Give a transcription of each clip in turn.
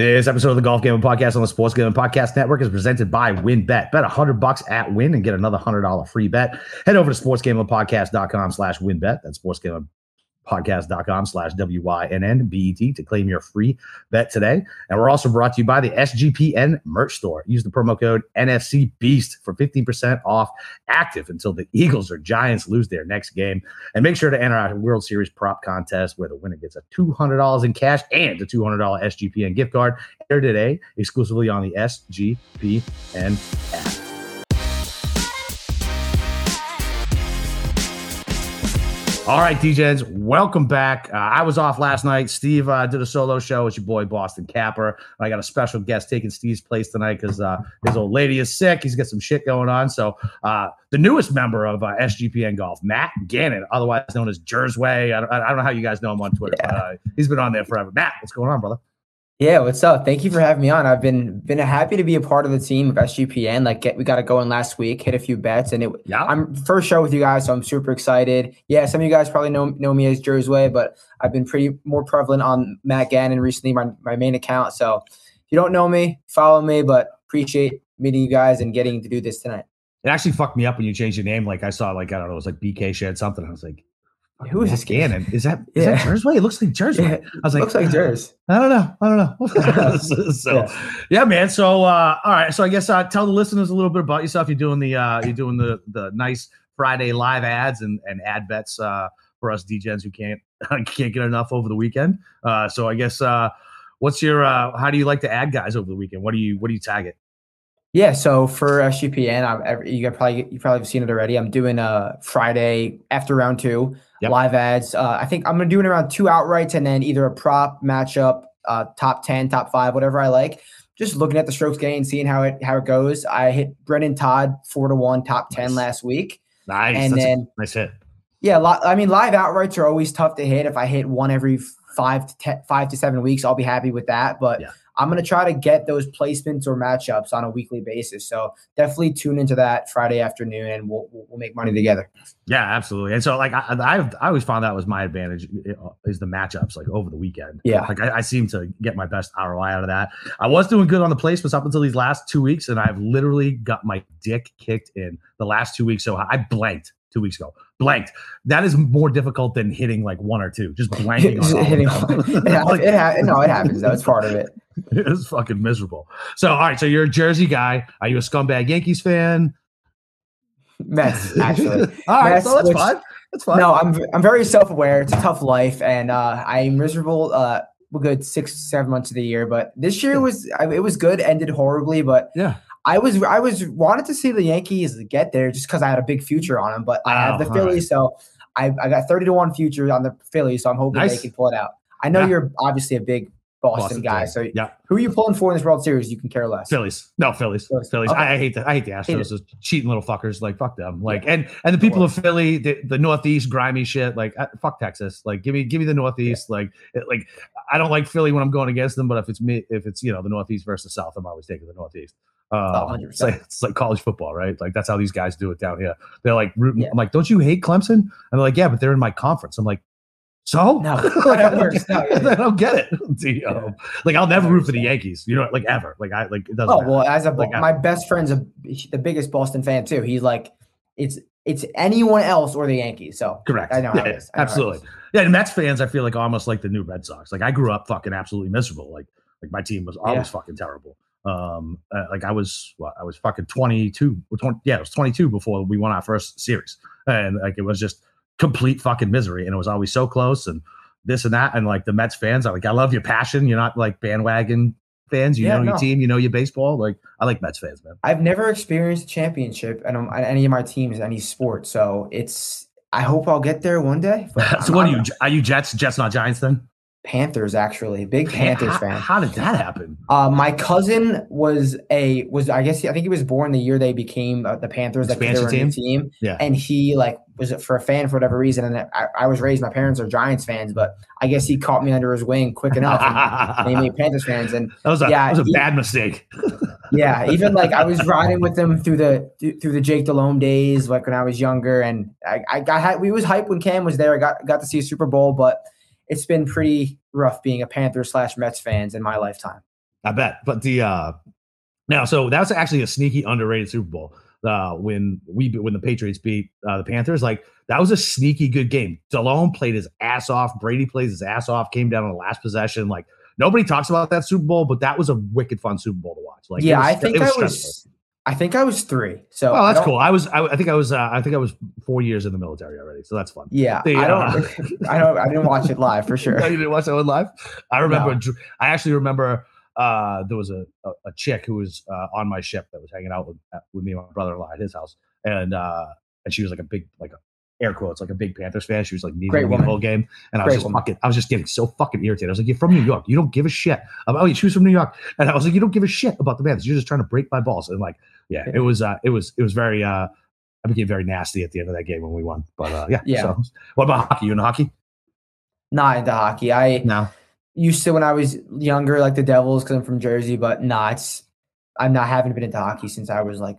This episode of the Golf Gambling Podcast on the Sports Gambling Podcast Network is presented by WynnBET. Bet 100 bucks at Win and get another $100 free bet. Head over to sportsgamblingpodcast.com slash WynnBET. That's sportsgambling podcast.com slash W-Y-N-N-B-E-T to claim your free bet today. And we're also brought to you by the SGPN merch store. Use the promo code NFC Beast for 15% off active until the Eagles or Giants lose their next game. And make sure to enter our World Series prop contest where the winner gets a $200 in cash and a $200 SGPN gift card. Enter today exclusively on the SGPN app. All right, DJs, welcome back. Uh, I was off last night. Steve uh, did a solo show It's your boy Boston Capper. I got a special guest taking Steve's place tonight because uh, his old lady is sick. He's got some shit going on. So uh, the newest member of uh, SGPN Golf, Matt Gannon, otherwise known as Jersway. I don't, I don't know how you guys know him on Twitter, yeah. but uh, he's been on there forever. Matt, what's going on, brother? Yeah, what's up? Thank you for having me on. I've been been happy to be a part of the team of SGPN. Like, get, we got it going last week, hit a few bets, and it. Yeah. I'm first show with you guys, so I'm super excited. Yeah, some of you guys probably know know me as Jersway, but I've been pretty more prevalent on Matt Gannon recently, my my main account. So, if you don't know me, follow me. But appreciate meeting you guys and getting to do this tonight. It actually fucked me up when you changed your name. Like I saw, like I don't know, it was like BK shared something. I was like, who is this Gannon? Is that is yeah. that Jersey? It looks like Jersey. Yeah. I was like, looks like Jersey. I don't know. I don't know. so, yeah. yeah. man. So, uh, all right. So, I guess uh, tell the listeners a little bit about yourself. You're doing the uh, you're doing the the nice Friday live ads and and ad bets uh, for us DJs who can't can't get enough over the weekend. Uh, so, I guess uh, what's your uh, how do you like to add guys over the weekend? What do you what do you tag it? Yeah, so for SGPN, I'm, you probably you probably have seen it already. I'm doing a Friday after round two yep. live ads. Uh, I think I'm going to do it around two outrights and then either a prop matchup, uh, top ten, top five, whatever I like. Just looking at the strokes gain, seeing how it how it goes. I hit Brendan Todd four to one, top ten nice. last week. Nice, and That's then nice hit. Yeah, I mean live outrights are always tough to hit. If I hit one every five to ten, five to seven weeks, I'll be happy with that. But yeah. I'm going to try to get those placements or matchups on a weekly basis. So definitely tune into that Friday afternoon, and we'll we'll make money together. Yeah, absolutely. And so like I I, I always found that was my advantage eh, is the matchups like over the weekend. Yeah, like I, I seem to get my best ROI out of that. I was doing good on the placements up until these last two weeks, and I've literally got my dick kicked in the last two weeks. So I blanked two weeks ago. Blanked. That is more difficult than hitting like one or two. Just blanking on hitting. it, like, it ha- no, it happens though. It's part of it. It's fucking miserable. So, all right. So you're a Jersey guy. Are you a scumbag Yankees fan? Mets, actually. all right. Mets, so that's which, fine. That's fine. No, I'm I'm very self aware. It's a tough life, and uh, I'm miserable. Uh, a good six seven months of the year, but this year was it was good. Ended horribly, but yeah. I was I was wanted to see the Yankees get there just because I had a big future on them, but I have the oh, Phillies, right. so I, I got thirty to one future on the Phillies, so I'm hoping nice. they can pull it out. I know yeah. you're obviously a big Boston, Boston guy. So yeah. who are you pulling for in this World Series? You can care less. Phillies. No, Phillies. Phillies. Phillies. Okay. I, I, hate the I hate the Astros. Hate cheating little fuckers. Like fuck them. Like yeah. and and the people of Philly, the, the Northeast, grimy shit. Like uh, fuck Texas. Like give me give me the Northeast. Yeah. Like it, like I don't like Philly when I'm going against them, but if it's me, if it's you know the Northeast versus South, I'm always taking the Northeast. Uh, it's, like, it's like college football, right? Like that's how these guys do it down here. They're like rooting. Yeah. I'm like, don't you hate Clemson? And they're like, yeah, but they're in my conference. I'm like, so no, like, I, don't, no, I don't get it. yeah. Like I'll never root for the Yankees. You know, like ever. Like I like it doesn't. Oh matter. well, as a like, my ever. best friend's a, the biggest Boston fan too. He's like, it's it's anyone else or the Yankees. So correct. I know. Yeah, I absolutely. Yeah, and Mets fans, I feel like almost like the new Red Sox. Like I grew up fucking absolutely miserable. Like like my team was always yeah. fucking terrible. Um, uh, like I was, well, I was fucking 22, 20, yeah, it was 22 before we won our first series. And like, it was just complete fucking misery. And it was always so close and this and that. And like the Mets fans are like, I love your passion. You're not like bandwagon fans. You yeah, know no. your team, you know your baseball. Like I like Mets fans, man. I've never experienced a championship and on any of my teams, any sport. So it's, I hope I'll get there one day. so what are you? Are you Jets? Jets, not Giants then? Panthers actually, big Panthers how, fan. How did that happen? Uh, my cousin was a was I guess I think he was born the year they became uh, the Panthers, like they were team? team. Yeah, and he like was for a fan for whatever reason. And I, I, was raised, my parents are Giants fans, but I guess he caught me under his wing quick enough. and they made Panthers fans, and that was a, yeah, that was a he, bad mistake. yeah, even like I was riding with them through the through the Jake Delhomme days, like when I was younger, and I, I got we was hyped when Cam was there. I got got to see a Super Bowl, but it's been pretty rough being a Panther slash Mets fans in my lifetime. I bet. But the uh now, so that was actually a sneaky underrated Super Bowl. Uh, when we when the Patriots beat uh, the Panthers, like that was a sneaky good game. Delhomme played his ass off. Brady plays his ass off. Came down on the last possession. Like nobody talks about that Super Bowl, but that was a wicked fun Super Bowl to watch. Like yeah, was, I think was I was. I think I was three. So oh, that's I cool. I was. I, I, think I was. Uh, I think I was four years in the military already. So that's fun. Yeah, the, I don't. Uh, I don't. I didn't watch it live for sure. no, you didn't watch that one live. I remember. No. I actually remember. Uh, there was a, a, a chick who was uh, on my ship that was hanging out with with me and my brother-in-law at his house, and uh, and she was like a big like a air quotes, like a big Panthers fan. She was like needing the whole game. And I was Great just woman. fucking, I was just getting so fucking irritated. I was like, You're from New York. You don't give a shit. About, oh, she was from New York. And I was like, You don't give a shit about the Panthers. You're just trying to break my balls. And like, yeah, it was, uh, it was, it was very, uh, I became very nasty at the end of that game when we won. But uh, yeah. Yeah. So, what about hockey? You into hockey? Not into hockey. I no. used to when I was younger, like the Devils, because I'm from Jersey, but nah, it's, I'm not, haven't been into hockey since I was like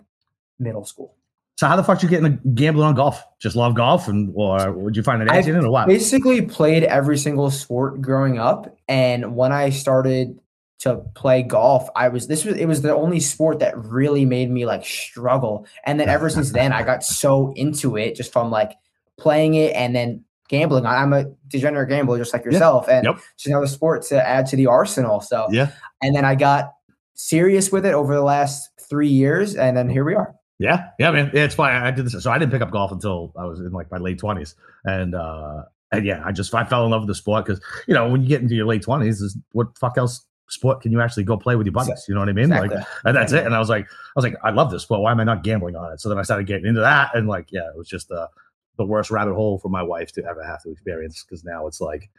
middle school. So how the fuck did you get into gambling on golf? Just love golf, and or uh, would you find an edge in it, or what? Basically, played every single sport growing up, and when I started to play golf, I was this was it was the only sport that really made me like struggle. And then ever since then, I got so into it just from like playing it and then gambling. I'm a degenerate gambler just like yourself, yeah. and yep. it's another sport to add to the arsenal. So yeah, and then I got serious with it over the last three years, and then here we are. Yeah, yeah, man. Yeah, it's fine. I did this. So I didn't pick up golf until I was in like my late twenties, and uh, and yeah, I just I fell in love with the sport because you know when you get into your late twenties, is what fuck else sport can you actually go play with your buddies? You know what I mean? Exactly. Like, and that's it. And I was like, I was like, I love this sport. Why am I not gambling on it? So then I started getting into that, and like, yeah, it was just the the worst rabbit hole for my wife to ever have to experience because now it's like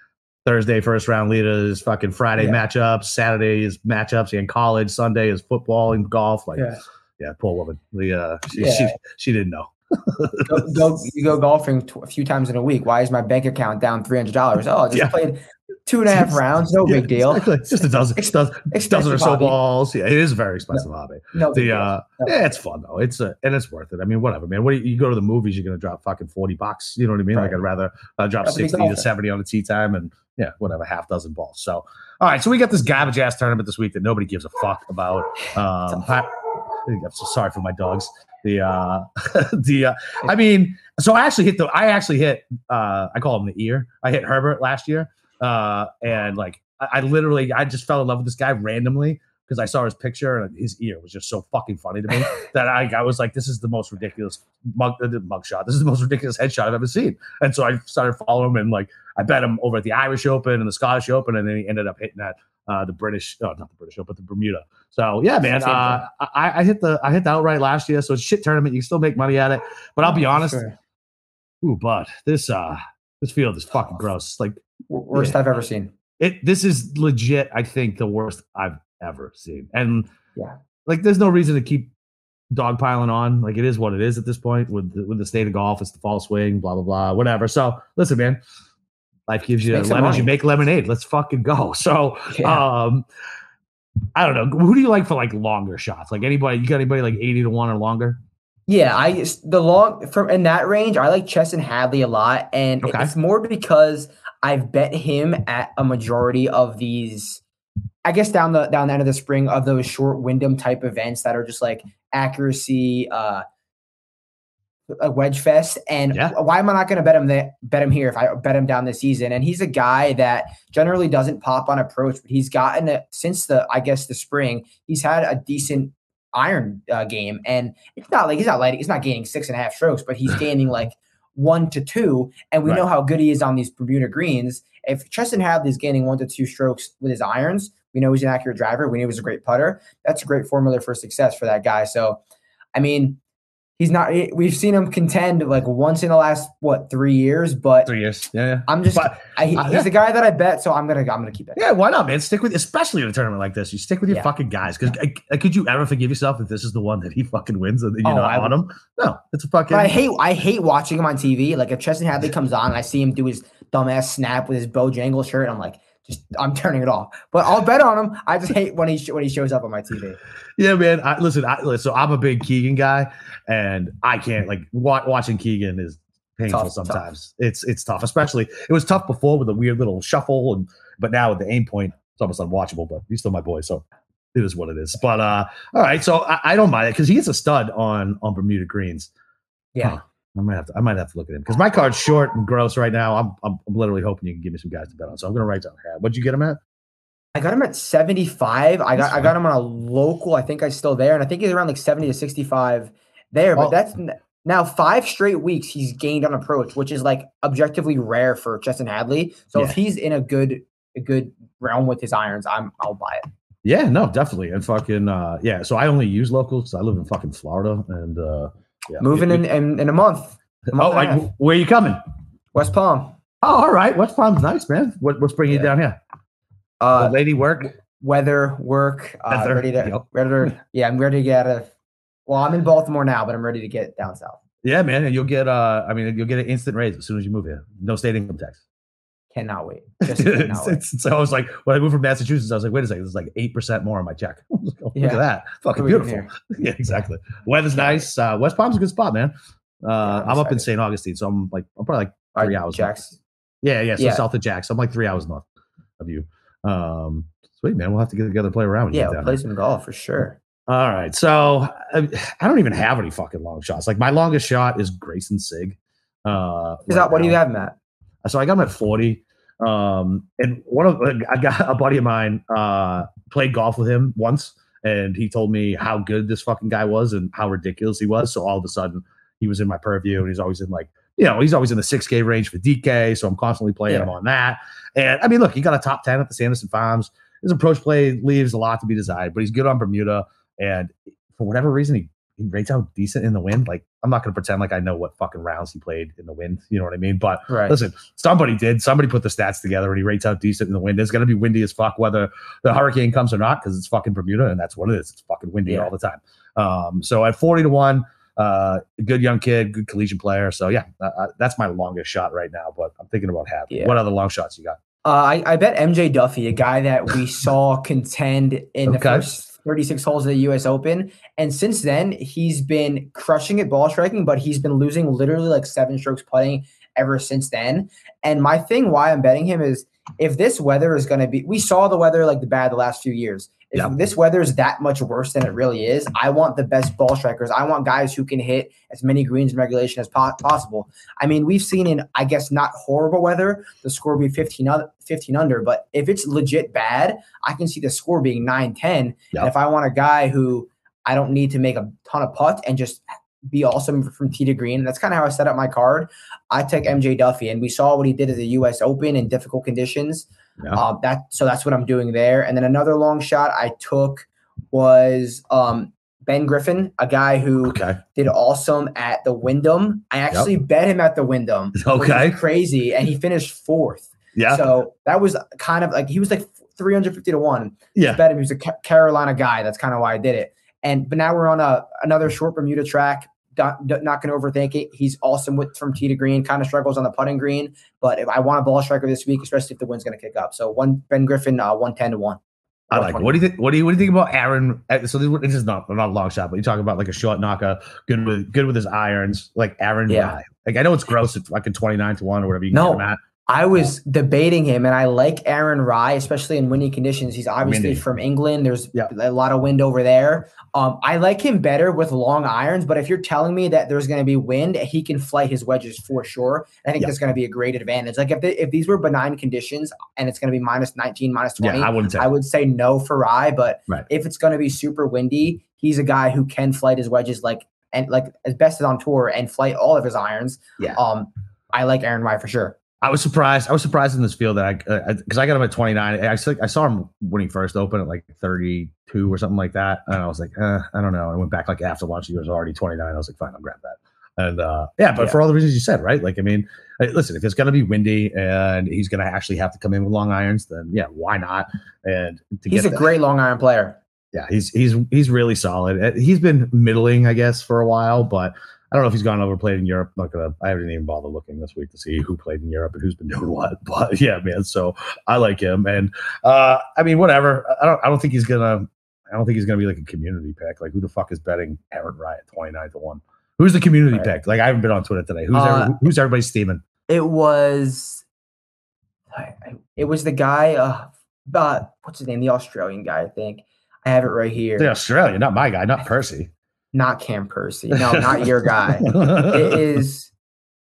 Thursday first round leaders, fucking Friday yeah. matchups, Saturday is matchups in college, Sunday is football and golf, like. Yeah yeah, poor woman. The uh, she, yeah. she, she didn't know. go, go, you go golfing a few times in a week. Why is my bank account down three hundred dollars? Oh, I just yeah. played two and a half rounds. No yeah, big deal. Exactly. Just a dozen, Ex- dozen, dozen or so hobby. balls. Yeah, it is a very expensive no, hobby. No, the uh, no. yeah, it's fun though. It's uh, and it's worth it. I mean, whatever, man. What you, you, go to the movies, you're gonna drop fucking forty bucks. You know what I mean? Right. Like I'd rather uh, drop sixty to seventy on a tee time and yeah, whatever, half dozen balls. So all right, so we got this garbage ass tournament this week that nobody gives a fuck about. Um, I'm so sorry for my dogs. The uh the uh, I mean, so I actually hit the I actually hit uh I call him the ear. I hit Herbert last year. Uh and like I, I literally I just fell in love with this guy randomly because I saw his picture and his ear was just so fucking funny to me that I, I was like, this is the most ridiculous mug, uh, mug shot. This is the most ridiculous headshot I've ever seen. And so I started following him and like I bet him over at the Irish Open and the Scottish Open, and then he ended up hitting that uh, the British, oh, not the British Open, but the Bermuda. So yeah, man, uh, I, I, hit the I hit the outright last year, so it's shit tournament. You can still make money at it, but I'll be honest. Sure. Ooh, but this uh this field is fucking gross. Like worst yeah. I've ever seen. It this is legit. I think the worst I've ever seen, and yeah, like there's no reason to keep dogpiling on. Like it is what it is at this point with the, with the state of golf. It's the fall swing, blah blah blah, whatever. So listen, man Life gives you lemons, you make lemonade. Let's fucking go. So, yeah. um, I don't know. Who do you like for like longer shots? Like anybody? You got anybody like eighty to one or longer? Yeah, I the long from in that range. I like Chesson Hadley a lot, and okay. it's more because I've bet him at a majority of these. I guess down the down the end of the spring of those short Wyndham type events that are just like accuracy, uh, a wedge fest. And yeah. why am I not going to bet him that bet him here if I bet him down this season? And he's a guy that generally doesn't pop on approach, but he's gotten it since the I guess the spring. He's had a decent iron uh, game, and it's not like he's not lighting, he's not gaining six and a half strokes, but he's gaining like one to two. And we right. know how good he is on these Bermuda greens. If Chesson is gaining one to two strokes with his irons, we know he's an accurate driver. We know was a great putter. That's a great formula for success for that guy. So, I mean, he's not. We've seen him contend like once in the last what three years, but three years. Yeah, yeah. I'm just. But, I, he's uh, yeah. the guy that I bet, so I'm gonna. I'm gonna keep it. Yeah, why not, man? Stick with, especially in a tournament like this. You stick with your yeah. fucking guys because could you ever forgive yourself if this is the one that he fucking wins and you're oh, not on him? No, it's a fucking. I hate. I hate watching him on TV. Like if Chesson Hadley comes on, and I see him do his dumbass snap with his Bojangle shirt. I'm like just I'm turning it off. But I'll bet on him. I just hate when he when he shows up on my TV. Yeah, man. I, listen, I, listen, so I'm a big Keegan guy, and I can't like wa- watching Keegan is painful tough, sometimes. Tough. It's it's tough, especially it was tough before with a weird little shuffle, and but now with the aim point, it's almost unwatchable. But he's still my boy, so it is what it is. But uh, all right, so I, I don't mind it because he is a stud on on Bermuda greens. Yeah. Huh. I might have to. I might have to look at him because my card's short and gross right now. I'm, I'm, I'm literally hoping you can give me some guys to bet on. So I'm gonna write down. What'd you get him at? I got him at 75. I got I got him on a local. I think I still there, and I think he's around like 70 to 65 there. But that's now five straight weeks he's gained on approach, which is like objectively rare for Chesson Hadley. So yeah. if he's in a good a good realm with his irons, I'm I'll buy it. Yeah, no, definitely. And fucking uh yeah, so I only use locals. Because I live in fucking Florida and uh yeah. Moving in, in in a month. A month oh, I, where are you coming? West Palm. Oh, all right. West Palm's nice, man. What, what's bringing you down here? Uh, lady work, weather, work. Uh, ready to, yep. ready to, yeah, I'm ready to get out of. Well, I'm in Baltimore now, but I'm ready to get down south. Yeah, man, and you'll get. uh I mean, you'll get an instant raise as soon as you move here. No state income tax. Cannot wait. Just cannot wait. so I was like, when I moved from Massachusetts, I was like, wait a second, there's like eight percent more on my check. oh, yeah. Look at that, fucking beautiful. yeah, exactly. Weather's nice. Uh, West Palm's a good spot, man. Uh, yeah, I'm, I'm up in St. Augustine, so I'm like, I'm probably like three hours. Jacks. Yeah, yeah. So yeah. south of Jacks, I'm like three hours north of you. Um, sweet man, we'll have to get together, and play around. yeah, we'll play some golf for sure. All right, so I, I, don't even have any fucking long shots. Like my longest shot is Greyson Sigg. Uh, is that what do you have, Matt? So I got him at forty. Um, and one of I got a buddy of mine uh played golf with him once, and he told me how good this fucking guy was and how ridiculous he was. So all of a sudden, he was in my purview, and he's always in like you know, he's always in the 6K range for DK. So I'm constantly playing yeah. him on that. And I mean, look, he got a top 10 at the Sanderson Farms. His approach play leaves a lot to be desired, but he's good on Bermuda. And for whatever reason, he, he rates out decent in the wind. Like, I'm not going to pretend like I know what fucking rounds he played in the wind. You know what I mean? But right. listen, somebody did. Somebody put the stats together and he rates out decent in the wind. It's going to be windy as fuck, whether the hurricane comes or not, because it's fucking Bermuda and that's what it is. It's fucking windy yeah. all the time. Um, so at 40 to 1, uh, good young kid, good collegiate player. So yeah, uh, uh, that's my longest shot right now. But I'm thinking about having. Yeah. What other long shots you got? Uh, I, I bet MJ Daffue, a guy that we saw contend in okay. the first 36 holes of the U.S. Open, and since then he's been crushing it ball striking, but he's been losing literally like seven strokes putting ever since then. And my thing, why I'm betting him is if this weather is going to be, we saw the weather like the bad the last few years. If yeah. this weather is that much worse than it really is, I want the best ball strikers. I want guys who can hit as many greens in regulation as po- possible. I mean, we've seen in, I guess, not horrible weather, the score be 15, 15 under, but if it's legit bad, I can see the score being 9 10. Yeah. And if I want a guy who I don't need to make a ton of putts and just be awesome from to green. That's kind of how I set up my card. I took MJ Daffue, and we saw what he did at the U.S. Open in difficult conditions. Yeah. Uh, that so that's what I'm doing there. And then another long shot I took was um, Ben Griffin, a guy who okay. did awesome at the Wyndham. I actually yep. bet him at the Wyndham. Okay, crazy, and he finished fourth. Yeah. So that was kind of like he was like 350 to one. Yeah. bet him. He was a Carolina guy. That's kind of why I did it. And but now we're on a another short Bermuda track. Not, not going to overthink it. He's awesome with from tee to green. Kind of struggles on the putting green, but if I want a ball striker this week, especially if the wind's going to kick up, so one Ben Griffin, uh, one ten to one. I like. It. What do you think? What do you What do you think about Aaron? Uh, so this, is not not a long shot, but you talk about like a short knocker, good with good with his irons, like Aaron. Yeah. Like I know it's gross at like a twenty nine to one or whatever you no. get him at. I was debating him, and I like Aaron Rai, especially in windy conditions. He's obviously Windy. from England. There's yeah. a lot of wind over there. Um, I like him better with long irons, but if you're telling me that there's going to be wind, he can flight his wedges for sure. I think yeah. that's going to be a great advantage. Like if they, if these were benign conditions and it's going to be minus 19, minus 20, yeah, I, wouldn't. I would say no for Rai. But right. if it's going to be super windy, he's a guy who can flight his wedges like and like as best as on tour and flight all of his irons. Yeah. Um, I like Aaron Rai for sure. I was surprised. I was surprised in this field that I because uh, I got him at 29. I, I saw him when he first opened at like 32 or something like that, and I was like, uh, I don't know. I went back like after lunch. He was already 29. I was like, fine, I'll grab that. And uh, yeah, but yeah. for all the reasons you said, right? Like, I mean, listen, if it's going to be windy and he's going to actually have to come in with long irons, then yeah, why not? And he's a that, great long iron player. Yeah, he's he's he's really solid. Uh, he's been middling, I guess, for a while, but I don't know if he's gone over played in Europe. I'm not gonna. I haven't even bothered looking this week to see who played in Europe and who's been doing what. But yeah, man. So I like him, and uh, I mean, whatever. I don't. I don't think he's gonna. I don't think he's gonna be like a community pick. Like who the fuck is betting Aaron Rai at 29 to one? Who's the community right. pick? Like I haven't been on Twitter today. Who's uh, every, who's everybody steaming? It was. It was the guy. Uh, uh, what's his name? The Australian guy, I think. I have it right here. The Australian, not my guy, not Percy. Not Cam Percy. No, not your guy. It is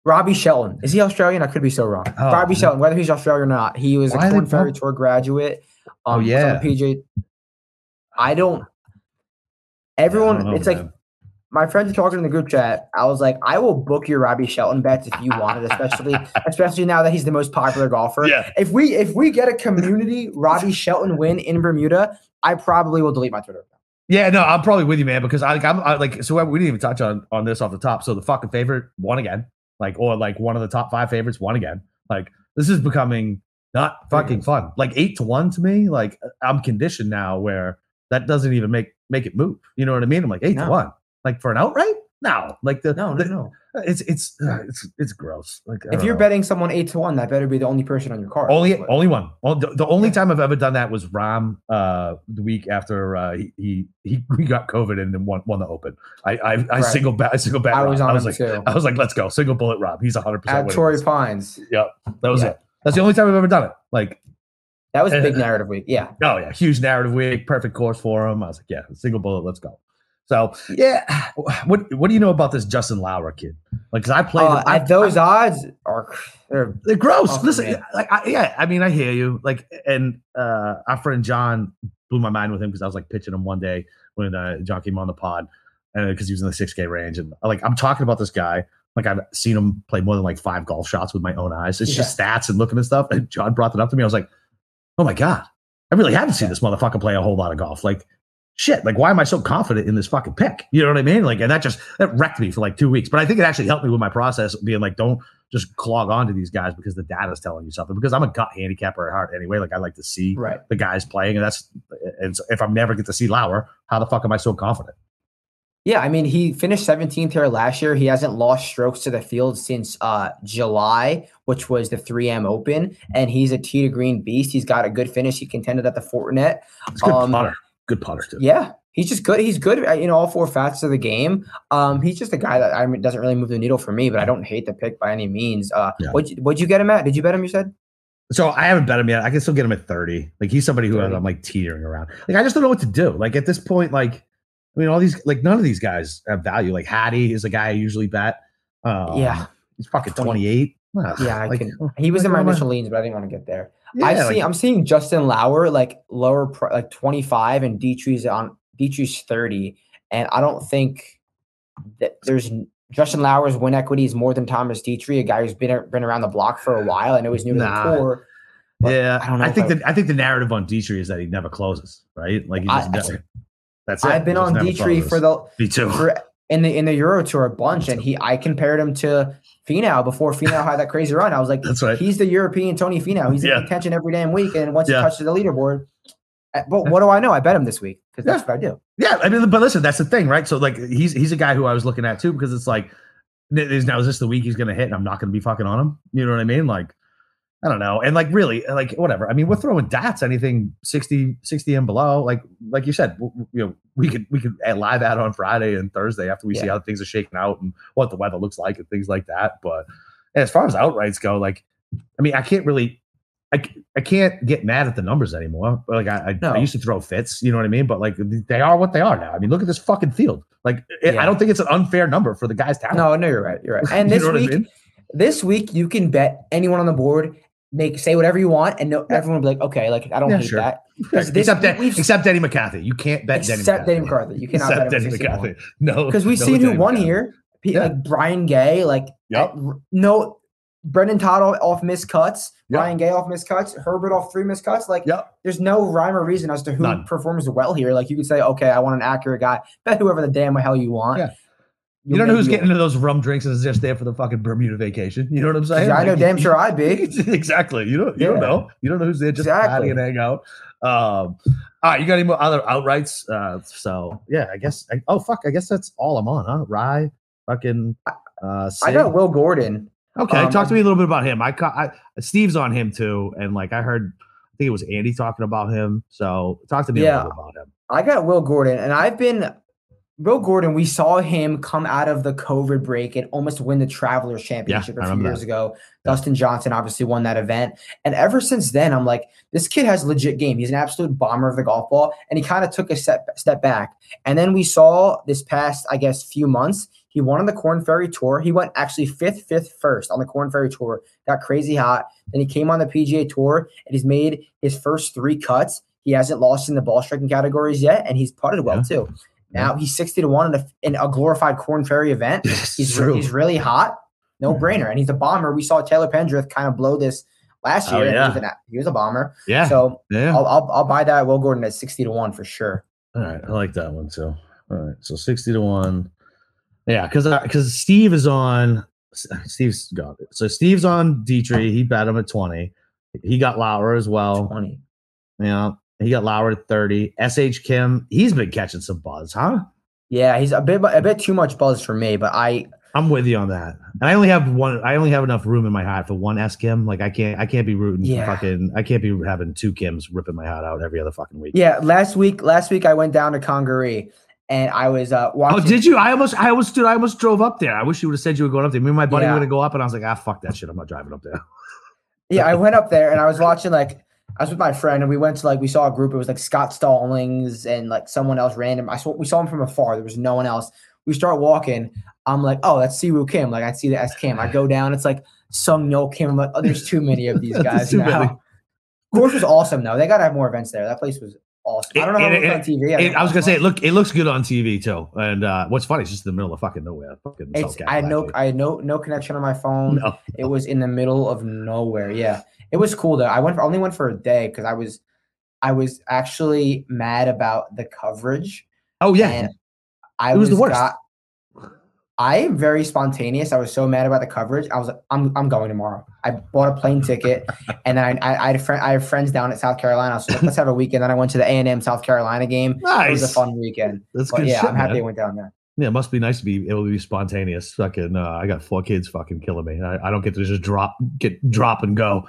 Robbie Shelton. Is he Australian? I could be so wrong. Oh, Robbie man. Shelton, whether he's Australian or not, he was a Korn Ferry Tour graduate. Oh, um, oh yeah, PJ. I don't. Everyone, I know, it's man. like my friends are talking in the group chat. I was like, I will book your Robbie Shelton bets if you want it, especially especially now that he's the most popular golfer. Yeah. If we if we get a community Robbie Shelton win in Bermuda, I probably will delete my Twitter account. Yeah, no, I'm probably with you, man, because I, I'm I, like so we didn't even touch on on this off the top. So the fucking favorite won again, like or like one of the top five favorites won again. Like this is becoming not fucking fun. Like eight to one to me, like I'm conditioned now where that doesn't even make make it move. You know what I mean? I'm like eight no. to one, like for an outright. No, like the no, no, the, no. It's it's uh, it's it's gross. Like if you're know. betting someone eight to one, that better be the only person on your card. Only but. only one. The, the only yeah. time I've ever done that was Rahm uh, the week after uh, he, he he got COVID and then won, won the Open. I I, I right. single bet I single bet. I was on I was like too. I was like, let's go single bullet Rahm. He's 100 percent at Torrey Pines. Yep, that was yeah. it. That's the only time I've ever done it. Like that was a big narrative week. Yeah. Oh yeah, huge narrative week. Perfect course for him. I was like, yeah, single bullet. Let's go. So yeah, what what do you know about this Justin Lower kid? Like, cause I played uh, at those I, odds are they're, they're gross. Listen, like, I, yeah, I mean, I hear you. Like, and uh, our friend John blew my mind with him because I was like pitching him one day when uh, John came on the pod, and because he was in the six K range, and like I'm talking about this guy. Like I've seen him play more than like five golf shots with my own eyes. It's yeah. just stats and looking at stuff. And John brought it up to me. I was like, oh my god, I really haven't seen this motherfucker play a whole lot of golf. Like shit, like why am I so confident in this fucking pick? You know what I mean? Like, and that just that wrecked me for like two weeks. But I think it actually helped me with my process, being like, don't just clog on to these guys because the data's telling you something. Because I'm a gut handicapper at heart anyway. Like I like to see right. the guys playing, and that's and if I'm never get to see Lower, how the fuck am I so confident? Yeah, I mean, he finished 17th here last year. He hasn't lost strokes to the field since uh, July, which was the 3M Open, and he's a tee to green beast. He's got a good finish. He contended at the Fortinet. It's good um, putter good putter too. Yeah, he's just good. He's good in all four facets of the game. Um, he's just a guy that I mean, doesn't really move the needle for me, but I don't hate the pick by any means. Uh, yeah. what would you get him at? Did you bet him? You said. So I haven't bet him yet. I can still get him at thirty. Like he's somebody who 30. I'm like teetering around. Like I just don't know what to do. Like at this point, like I mean, all these like none of these guys have value. Like Hattie is a guy I usually bet. Um, yeah, he's fucking twenty eight. Yeah, I like, can. He was like, in my initial leans, but I didn't want to get there. Yeah, I see. Like, I'm seeing Justin Lower like lower, like 25, and Detry's on Detry's 30, and I don't think that there's Justin Lower's win equity is more than Thomas Detry, a guy who's been been around the block for a while. I know he's new nah. to the tour. Yeah, I don't know. I think the I think the narrative on Detry is that he never closes, right? Like he just I, never. That's it. I've been on Detry for the me too. For, in the in the Euro Tour a bunch, and he I compared him to Finau before Finau had that crazy run. I was like, That's right. He's the European Tony Finau. He's yeah. in contention every damn week, and once yeah. he touches the leaderboard, eh, but what do I know? I bet him this week because that's yeah. what I do. Yeah, I mean, but listen, that's the thing, right? So like, he's he's a guy who I was looking at too because it's like, is now is this the week he's going to hit, and I'm not going to be fucking on him? You know what I mean? Like, I don't know. And like really, uh, like whatever. I mean, we're throwing dots anything 60, 60 and below. Like like you said, you know, we could we could live that on Friday and Thursday after we yeah. see how things are shaking out and what the weather looks like and things like that. But as far as outrights go, like I mean, I can't really I, I can't get mad at the numbers anymore. Like I, I, no. I, used to throw fits, you know what I mean? But like they are what they are now. I mean, look at this fucking field. Like it, yeah. I don't think it's an unfair number for the guys' talent. No, no, you're right. You're right. And this week, I mean? this week you can bet anyone on the board make say whatever you want, and no, everyone will be like, okay, like I don't yeah, hate sure. that. This, except that, except Denny McCarthy, you can't bet Denny. Except Denny McCarthy, you cannot except bet Denny McCarthy. No, because we've no seen who won here. Yeah. Like Brian Gay, like yep. no Brendan Todd off missed cuts, yep. Brian Gay off missed cuts, Herbert off three missed cuts. Like, yep. there's no rhyme or reason as to who None. performs well here. Like, you could say, okay, I want an accurate guy. Bet whoever the damn hell you want. Yeah. You don't know who's getting into those rum drinks and is just there for the fucking Bermuda vacation. You know what I'm saying? I know damn sure I'd be. exactly. You don't. You yeah. don't know. You don't know who's there just exactly. and hang out. Um, all right. You got any more other outrights? Uh, so yeah, I guess. I, oh fuck. I guess that's all I'm on. Huh? Rai, fucking. Uh, I got Will Gordon. Okay, um, talk to me a little bit about him. I, I Steve's on him too, and like I heard, I think it was Andy talking about him. So talk to me yeah, a little about him. I got Will Gordon, and I've been Will Gordon, we saw him come out of the COVID break and almost win the Travelers Championship yeah, a few years that. ago. Yeah. Dustin Johnson obviously won that event. And ever since then, I'm like, this kid has legit game. He's an absolute bomber of the golf ball. And he kind of took a step, step back. And then we saw this past, I guess, few months, he won on the Korn Ferry Tour. He went actually fifth, fifth, first on the Korn Ferry Tour. Got crazy hot. Then he came on the PGA Tour and he's made his first three cuts. He hasn't lost in the ball striking categories yet, and he's putted well yeah. too. Now he's 60 to 1 in a, in a glorified Korn Ferry event. He's, re- he's really hot. No brainer. And he's a bomber. We saw Taylor Pendrith kind of blow this last oh, year. Oh, yeah. he, was an, he, was a bomber. Yeah. So yeah. I'll, I'll, I'll, buy that Will Gordon at 60 to 1 for sure. All right. I like that one too. All right. So 60 to 1. Yeah. Because because Steve is on. Steve's got it. So Steve's on Detry. He bet him at 20. He got Lower as well. 20. Yeah. He got Lower at 30. SH Kim, he's been catching some buzz, huh? Yeah, he's a bit a bit too much buzz for me, but I I'm with you on that. And I only have one I only have enough room in my hat for one S Kim. Like I can't I can't be rooting yeah. fucking I can't be having two Kims ripping my hat out every other fucking week. Yeah, last week last week I went down to Congaree and I was uh oh, watching. Oh, did you? I almost, I almost, dude, I almost drove up there. I wish you would have said you were going up there. Me and my buddy yeah. were gonna go up, and I was like, ah, fuck that shit. I'm not driving up there. yeah, I went up there and I was watching like I was with my friend and we went to like we saw a group. It was like Scott Stallings and like someone else random. I saw we saw him from afar. There was no one else. We start walking. I'm like, oh, that's Siwoo Kim. Like I see the S Kim. I go down. It's like Seungyeol Kim. I'm like, oh, there's too many of these guys now. Course was awesome though. They gotta have more events there. That place was awesome. I don't know how it, it, on TV. I, it, I was gonna say it look it looks good on TV too. And uh, what's funny, it's just in the middle of fucking nowhere. Fucking I had no I had no no connection on my phone. No. It was in the middle of nowhere. Yeah. It was cool though. I went for, only went for a day because I was I was actually mad about the coverage. Oh yeah, I it was, was the worst. Got, I am very spontaneous. I was so mad about the coverage. I was like, I'm I'm going tomorrow. I bought a plane ticket, and then I, I, I had friend, I have friends down at South Carolina. So let's have a weekend. Then I went to the A and M South Carolina game. Nice. It was a fun weekend. That's but good. Yeah, shit, I'm happy man. I went down there. Yeah, it must be nice to be able to be spontaneous. Fucking, uh, I got four kids fucking killing me. I, I don't get to just drop, get drop and go.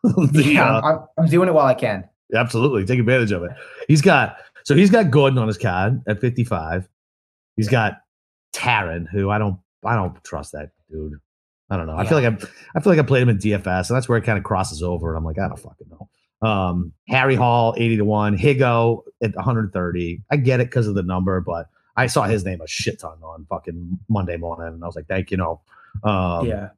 the, yeah, uh, I'm, I'm, doing it while I can. Absolutely, take advantage of it. He's got so he's got Gordon on his card at 55. He's got Tarren, who I don't I don't trust that dude. I don't know. Yeah. I feel like I I feel like I played him in DFS, and that's where it kind of crosses over. And I'm like, I don't fucking know. Um, Harry Hall, 80 to 1, Higo at 130. I get it because of the number, but I saw his name a shit ton on fucking Monday morning, and I was like, thank you, know. Um, yeah.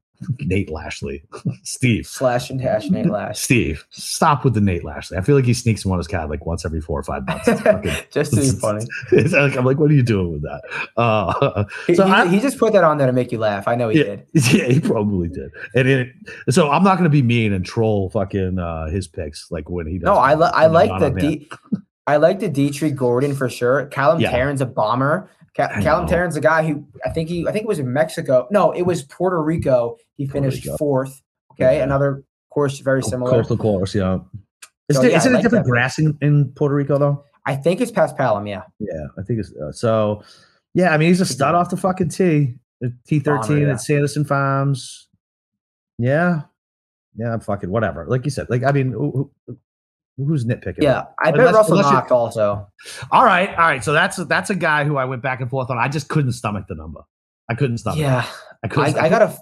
Nate Lashley, Steve slash and hash Nate Lashley. Steve, stop with the Nate Lashley. I feel like he sneaks in on his cat like once every four or five months. Fucking, just to be funny. Like, I'm like, what are you doing with that? Uh, so he, I, he, just put that on there to make you laugh. I know he yeah, did. Yeah, he probably did. And it, so I'm not going to be mean and troll fucking uh, his picks like when he does. No, I li- I like the D. I like the Detry Gordon for sure. Callum yeah. A bomber. Callum Tarren's a guy who I think he I think it was in Mexico. No, it was Puerto Rico. He finished Rico. fourth. Okay, yeah. another course very similar. Coastal course, yeah. Is, so, it, yeah, is it like a different grass in, in, Puerto Rico though? I think it's Paspalum, yeah. Yeah, I think it's uh, so. Yeah, I mean he's a stud off the fucking tee. T thirteen at Sanderson Farms. Yeah, yeah, I'm fucking whatever. Like you said, like I mean, who's nitpicking? Yeah, I bet Russell Knox also. All right, all right. So that's that's a guy who I went back and forth on. I just couldn't stomach the number. I couldn't stomach. Yeah, I couldn't. I, I, got a,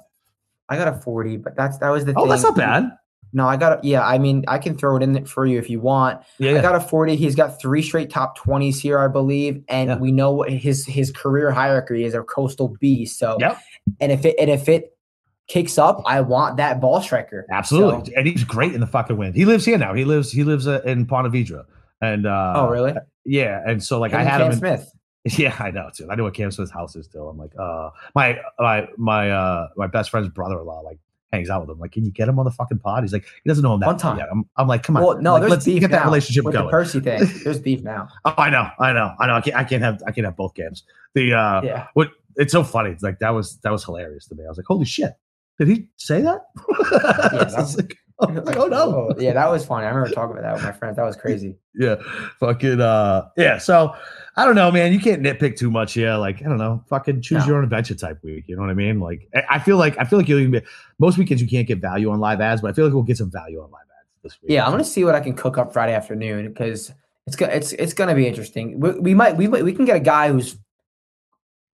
I got a forty, but that's that was the. Oh, thing. that's not bad. No, I got a, yeah. I mean, I can throw it in for you if you want. Yeah, I got a forty. He's got three straight top twenties here, I believe, and yeah. we know what his his career hierarchy is a coastal beast. So, yep. and if it and if it kicks up, I want that ball striker. Absolutely, so, and he's great in the fucking wind. He lives here now. He lives he lives uh, in Ponte Vedra, and uh, oh really? Yeah, and so like him I had Cam him. In, Smith. Yeah, I know too. I know what Cam Smith's house is too. I'm like, uh, my my my uh my best friend's brother-in-law like hangs out with him. Like, can you get him on the fucking pod? He's like, he doesn't know him that one time. Yet. I'm, I'm like, come on. Well, no, like, there's let's beef get that now. relationship with going. The Percy thing, there's beef now. oh, I know, I know, I know. I can't, I can't have, I can't have both games. The uh, yeah. What? It's so funny. It's like that was that was hilarious to me. I was like, holy shit. Did he say that? Yeah, that was, like, like, oh no. Oh, yeah, that was funny. I remember talking about that with my friends. That was crazy. yeah. Fucking uh yeah. So I don't know, man. You can't nitpick too much here. Like, I don't know, fucking choose no. your own adventure type week. You know what I mean? Like I feel like I feel like you'll be most weekends you can't get value on live ads, but I feel like we'll get some value on live ads this week. Yeah, I'm gonna see what I can cook up Friday afternoon because it's it's it's gonna be interesting. We, we might we we can get a guy who's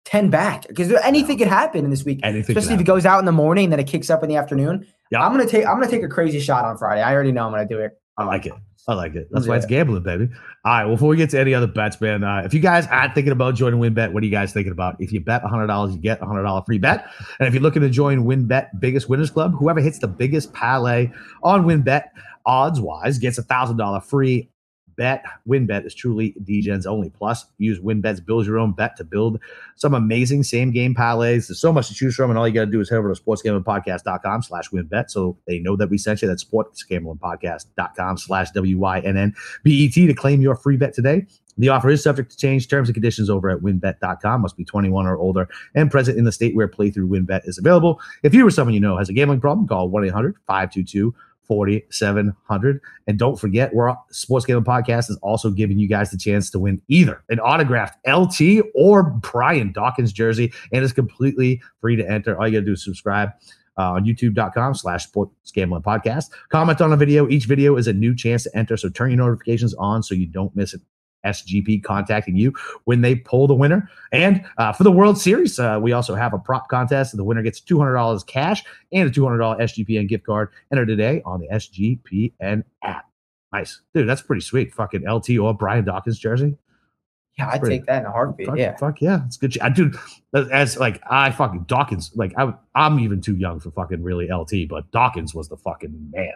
10 back because anything could happen in this week. Anything Especially if it goes out in the morning, then it kicks up in the afternoon. Yeah. I'm gonna take I'm gonna take a crazy shot on Friday. I already know I'm gonna do it. I like it. I like it. That's yeah. why it's gambling, baby. All right. Well, before we get to any other bets, man, uh, if you guys aren't thinking about joining WynnBET, what are you guys thinking about? If you bet $100, you get a $100 free bet. And if you're looking to join WynnBET Biggest Winners Club, whoever hits the biggest parlay on WynnBET, odds wise, gets a $1,000 free bet. WynnBET is truly DGens only. Plus, use WynnBET's build your own bet to build some amazing same game parlays. There's so much to choose from, and all you got to do is head over to sportsgamblingpodcast.com slash wynnbet so they know that we sent you. That's sportsgamblingpodcast.com slash W-Y-N-N-B-E-T to claim your free bet today. The offer is subject to change. Terms and conditions over at wynnbet.com. Must be 21 or older and present in the state where playthrough wynnbet is available. If you or someone you know has a gambling problem, call 1 800 522 4700 and don't forget we're sports gambling podcast is also giving you guys the chance to win either an autographed lt or brian dawkins jersey. And it's completely free to enter. All you gotta do is subscribe uh, on youtube.com slash sports gambling podcast. Comment on a video. Each video is a new chance to enter. So turn your notifications on so you don't miss it SGP contacting you when they pull the winner. And uh, for the World Series, uh, we also have a prop contest. The winner gets $200 cash and a $200 SGPN gift card. Enter today on the SGPN app. Nice. Dude, that's pretty sweet. Fucking LT or Brian Dawkins jersey. Yeah, I'd take that in a heartbeat. Fuck, yeah. Fuck yeah. It's good. I dude, as like I fucking Dawkins, like I I'm even too young for fucking really LT, but Dawkins was the fucking man.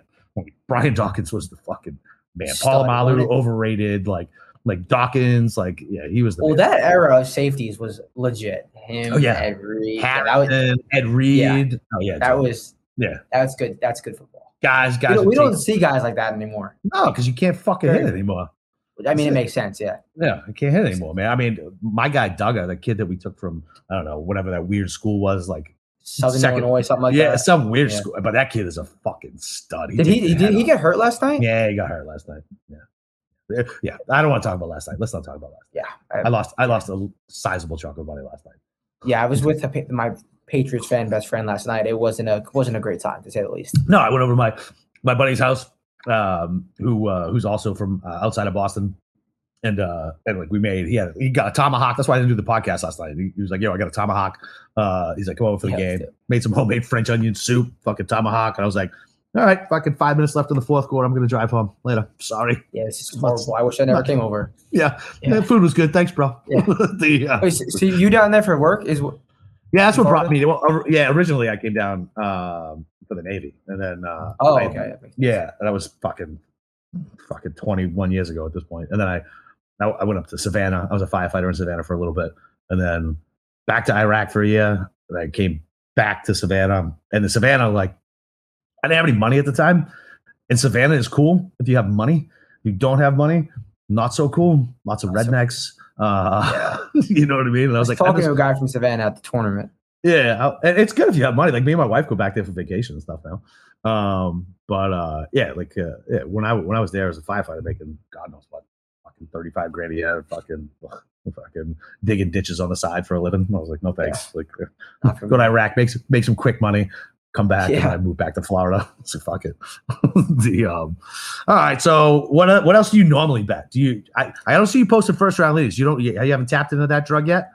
Brian Dawkins was the fucking man. Polamalu overrated, like like Dawkins, like yeah, he was the. Well, man. that era of safeties was legit. Him, oh, yeah, Ed Reed, that was, Ed Reed. Yeah. Oh yeah, that was yeah, that's good. That's good football. Guys, guys, we don't, we don't see guys like that anymore. No, because you can't fucking hit anymore. I mean, it makes sense. Yeah. Yeah, I can't hit anymore, man. I mean, my guy Dugger, the kid that we took from I don't know whatever that weird school was, like Southern second, Illinois, something like yeah, that. Yeah, some weird yeah. school. But that kid is a fucking stud. He did he? Did he get hurt last night? Yeah, he got hurt last night. Yeah. Yeah, I don't want to talk about last night. Let's not talk about last. Night. Yeah, I, I lost. I lost a sizable chunk of money last night. Yeah, I was with a, my Patriots fan best friend last night. It wasn't a wasn't a great time to say the least. No, I went over to my my buddy's house, um, who uh, who's also from uh, outside of Boston, and uh, and like we made he had he got a tomahawk. That's why I didn't do the podcast last night. He, he was like, "Yo, I got a tomahawk." Uh, he's like, "Come over for the yeah, game." Made some homemade French onion soup, fucking tomahawk, and I was like, all right, fucking five minutes left in the fourth quarter. I'm going to drive home later. Sorry. Yeah, this is horrible. I wish I never came over. Yeah. yeah. food was good. Thanks, bro. Yeah. the, uh, Wait, so, you down there for work is what? Yeah, that's what brought me. Well, yeah, originally I came down um, for the Navy, and then uh, oh, I, okay, yeah, that was fucking fucking 21 years ago at this point. And then I, I went up to Savannah. I was a firefighter in Savannah for a little bit, and then back to Iraq for a year. And I came back to Savannah, and the Savannah like I didn't have any money at the time. And Savannah is cool if you have money. If you don't have money, not so cool. Lots of rednecks. Uh, yeah. you know what I mean? And I was, I was like, talking to a guy from Savannah at the tournament. Yeah, and it's good if you have money. Like me and my wife go back there for vacation and stuff now. Um, but uh, yeah, like uh, yeah, when I when I was there as a firefighter, making God knows what, fucking thirty five grand a year, fucking fucking digging ditches on the side for a living. I was like, no thanks. Yeah. Like, go to Iraq, make make some quick money, come back yeah. and I moved back to Florida. So fuck it. the um all right. So what what else do you normally bet? Do you I, I don't see you posting first round leads. You don't you, you haven't tapped into that drug yet?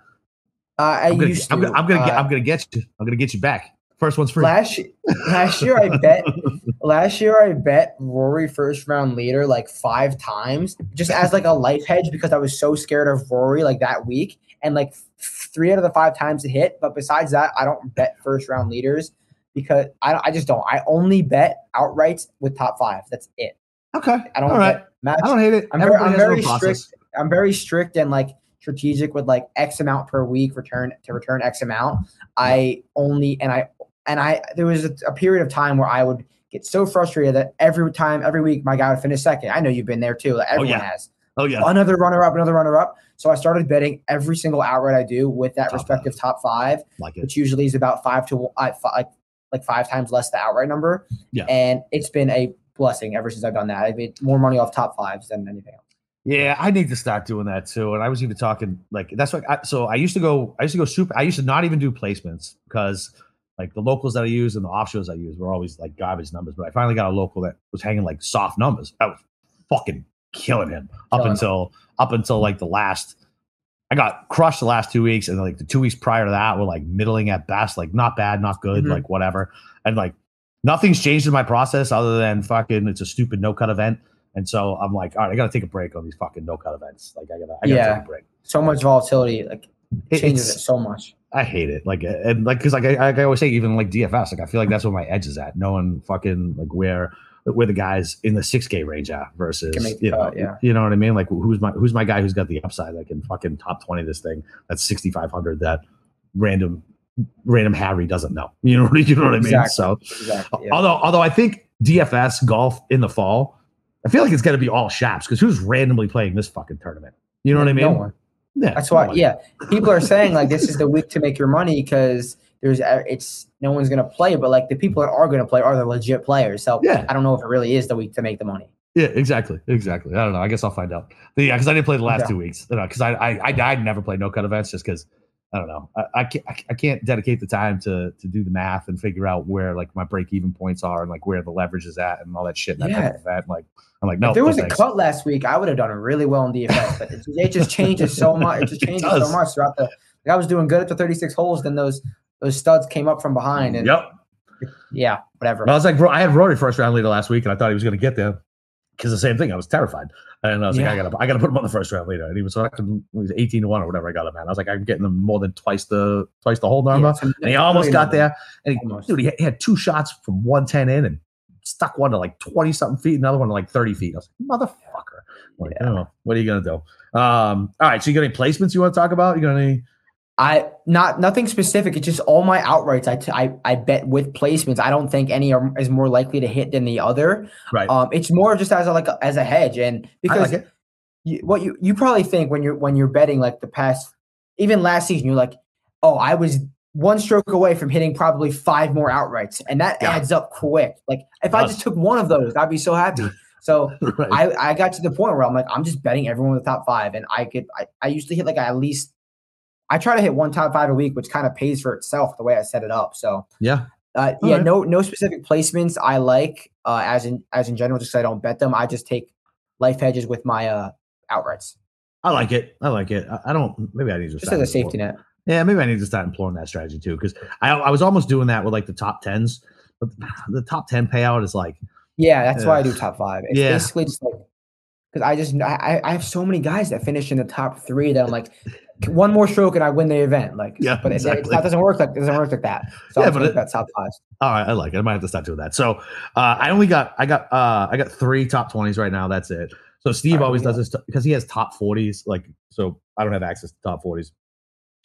Uh, I am gonna, used to. I'm gonna, I'm gonna, uh, get, I'm gonna get you. I'm gonna get you back. First one's free. Last last year I bet last year I bet Rory first round leader like five times just as like a life hedge because I was so scared of Rory like that week and like three out of the five times it hit. But besides that, I don't bet first round leaders because I, I just don't. I only bet outrights with top five. That's it. Okay. I don't All right. match. I don't hate it. I'm very, I'm very strict. I'm very strict and like strategic with like X amount per week return to return X amount. I only and I and I there was a, a period of time where I would get so frustrated that every time every week my guy would finish second. I know you've been there too. Like everyone oh, yeah. has. Oh yeah. Another runner up, another runner up. So I started betting every single outright I do with that top respective five. top five, like which usually is about five to uh, like like five times less the outright number. Yeah. And it's been a blessing ever since I've done that. I've made more money off top fives than anything else. Yeah, I need to start doing that too. And I was even talking like that's what. I, so I used to go. I used to go super. I used to not even do placements because like the locals that I use and the offshores I use were always like garbage numbers. But I finally got a local that was hanging like soft numbers. I was fucking killing him up killing until him. up until like the last I got crushed the last two weeks, and like the two weeks prior to that were like middling at best, like not bad, not good, mm-hmm. like whatever. And like nothing's changed in my process other than fucking it's a stupid no cut event. And so I'm like, all right, I gotta take a break on these fucking no cut events. Like I gotta, I gotta yeah. take a break. So much volatility, like changes it's, it so much. I hate it. Like and like because like I, I always say, even like DFS, like I feel like that's where my edge is at. Knowing fucking like where where the guys in the six K range at versus you know, yeah. you know what I mean? Like who's my who's my guy who's got the upside that can fucking top twenty this thing that's sixty five hundred that random random Harry doesn't know. You know you know what I mean? Exactly. So exactly, yeah. although although I think DFS golf in the fall, I feel like it's gonna be all shaps because who's randomly playing this fucking tournament? You know yeah, what I mean? No one. Yeah, that's why. Yeah, people are saying like this is the week to make your money because there's it's no one's gonna play, but like the people that are gonna play are the legit players. So yeah. I don't know if it really is the week to make the money. Yeah, exactly, exactly. I don't know. I guess I'll find out. But yeah, because I didn't play the last two weeks. Because I, I I I never played no cut events just because I don't know. I, I can't I can't dedicate the time to to do the math and figure out where like my break even points are and like where the leverage is at and all that shit. That yeah. of. Like I'm like, no. If there was a cut last week, I would have done really well in DFS, but it, it just changes so much. It just changes it so much throughout the. Like I was doing good at the 36 holes, then those those studs came up from behind, and yep, yeah, whatever. I was like, bro, I had Rory first round leader last week, and I thought he was going to get there because the same thing. I was terrified, and I was yeah. like, I gotta, I gotta put him on the first round leader, and he was fucking, he was 18 to one or whatever. I got him, man. I was like, I'm getting him more than twice the twice the whole number, yeah, and he almost got there. And he, dude, he had two shots from 110 in, and stuck one to like 20 something feet, another one to like 30 feet. I was like, motherfucker. Like, yeah. oh, what are you gonna do? Um, all right, so you got any placements you want to talk about? You got any? I not nothing specific. It's just all my outrights. I, t- I I bet with placements. I don't think any are is more likely to hit than the other. Right. Um, it's more just as a, like a, as a hedge, and because like you, what you you probably think when you're when you're betting like the past, even last season, you're like, oh, I was one stroke away from hitting probably five more outrights, and that yeah. adds up quick. Like if I just took one of those, I'd be so happy. So right. I, I got to the point where I'm like, I'm just betting everyone with the top five, and I could I, I usually hit like at least I try to hit one top five a week, which kind of pays for itself the way I set it up. So yeah. Uh, yeah, right. no, no specific placements I like uh, as in as in general, just I don't bet them. I just take life hedges with my uh, outrights. I like it. I like it. I, I don't. Maybe I need to just as a safety net. Yeah, maybe I need to start employing that strategy too because I, I was almost doing that with like the top tens, but the top ten payout is like. Yeah, that's uh, why I do top five. It's yeah. basically just like because I just I, I have so many guys that finish in the top three that I'm like one more stroke and I win the event. Like, yeah, but exactly. it, that doesn't work like it doesn't work like that. So yeah, but it, top five. All right, I like it. I might have to stop doing that. So uh, I only got I got uh I got three top twenties right now. That's it. So Steve right, always yeah. does this because he has top forties. Like, so I don't have access to top forties.